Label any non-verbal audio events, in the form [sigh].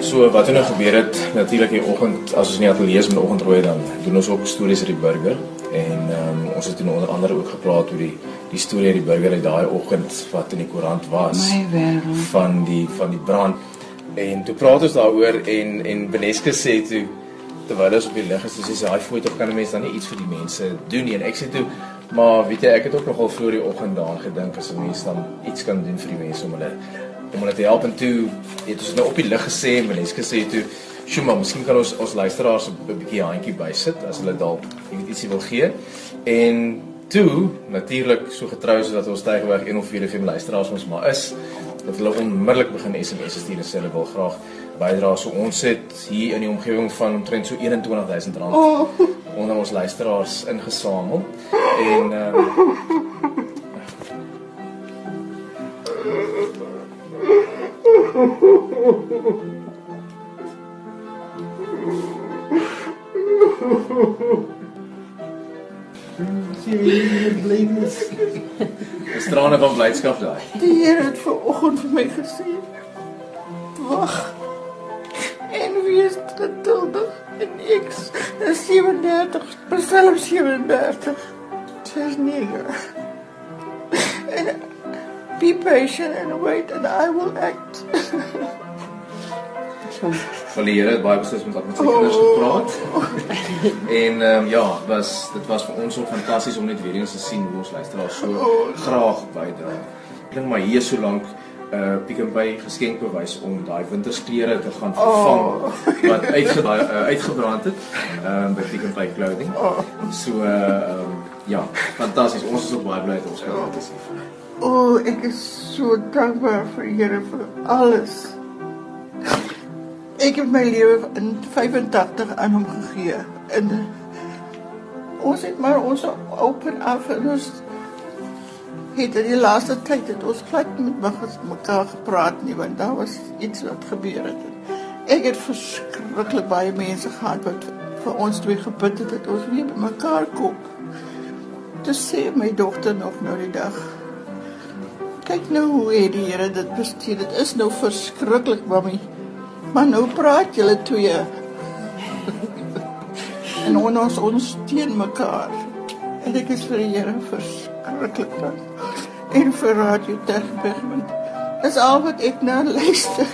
So wat het nou gebeur het natuurlik die oggend as ons in die ateljee is met oggendrooi dan doen ons ook stories uit die burger. En um, ons het onder andere ook gepraat oor die die storie uit die burger uit daai oggend wat in die koerant was van die van die brand. En toe praat ons daaroor en en Beneske sê toe terwyl ons op die lig is sy sê daai foto kan 'n mens dan nie iets vir die mense doen nie. En ek sê toe maar weet jy ek het ook nogal vroeër die oggend daaraan gedink as 'n mens dan iets kan doen vir die mense om hulle om hulle te help en toe het ons nou op die lig gesê en Beneske sê toe Sjoe, maar miskien kan ons ons luisteraars 'n bietjie handjie bysit as hulle dalk ietsie wil gee. En toe, natuurlik so getrou soos dat ons Tygerberg 104 FM luisteraars ons maar is, dat hulle onmiddellik begin SMS stuur en sê hulle wil graag bydra. So ons het hier in die omgewing van omtrent so R21000 Oh, [laughs] onder ons luisteraars ingesamel. En ehm um, Sien jy die blydnis? is trane van blydskap daai. die Here het vanoggend vir my gesê: "Wag. En wees geduldig." En ek is 37, Psalm 37. Vers 9. And be patient and wait and I will act. Van die Here het baie beslis met met sy kinders gepraat. en ehm um, ja, was dit was vir ons ook fantasties om net weer eens te sien hoe ons luisteraars so graag bydra. Ek dink maar hier so lank uh Pick n Pay geskenk bewys om daai wintersklere te gaan vervang wat uitge, uh, uitgebrand het ehm um, by Pick n Pay clothing. So uh ehm um, ja, fantasties. Ons is ook baie bly dat ons kan dit sien. O, oh, ek is so dankbaar vir Here vir alles. Ek het my lewe in 85 aan hom gegee. En ons het maar ons op en af en ons het in die laaste tyd het ons glad met mekaar- gepraat nie want daar was iets wat gebeur het. Ek het verskriklik baie mense gehad wat vir ons twee gebid het dat ons weer by mekaar kom. Toe sê my dogter nog nou die dag Kyk nou hoe het die Here dit bestuur. Dit is nou verskriklik, mami. Maar nou praat julle twee. [laughs] en ons ons steun mekaar. En ek is vir die Here verskriklik dank. En vir Radio Tegberg want dis al wat ek na luister.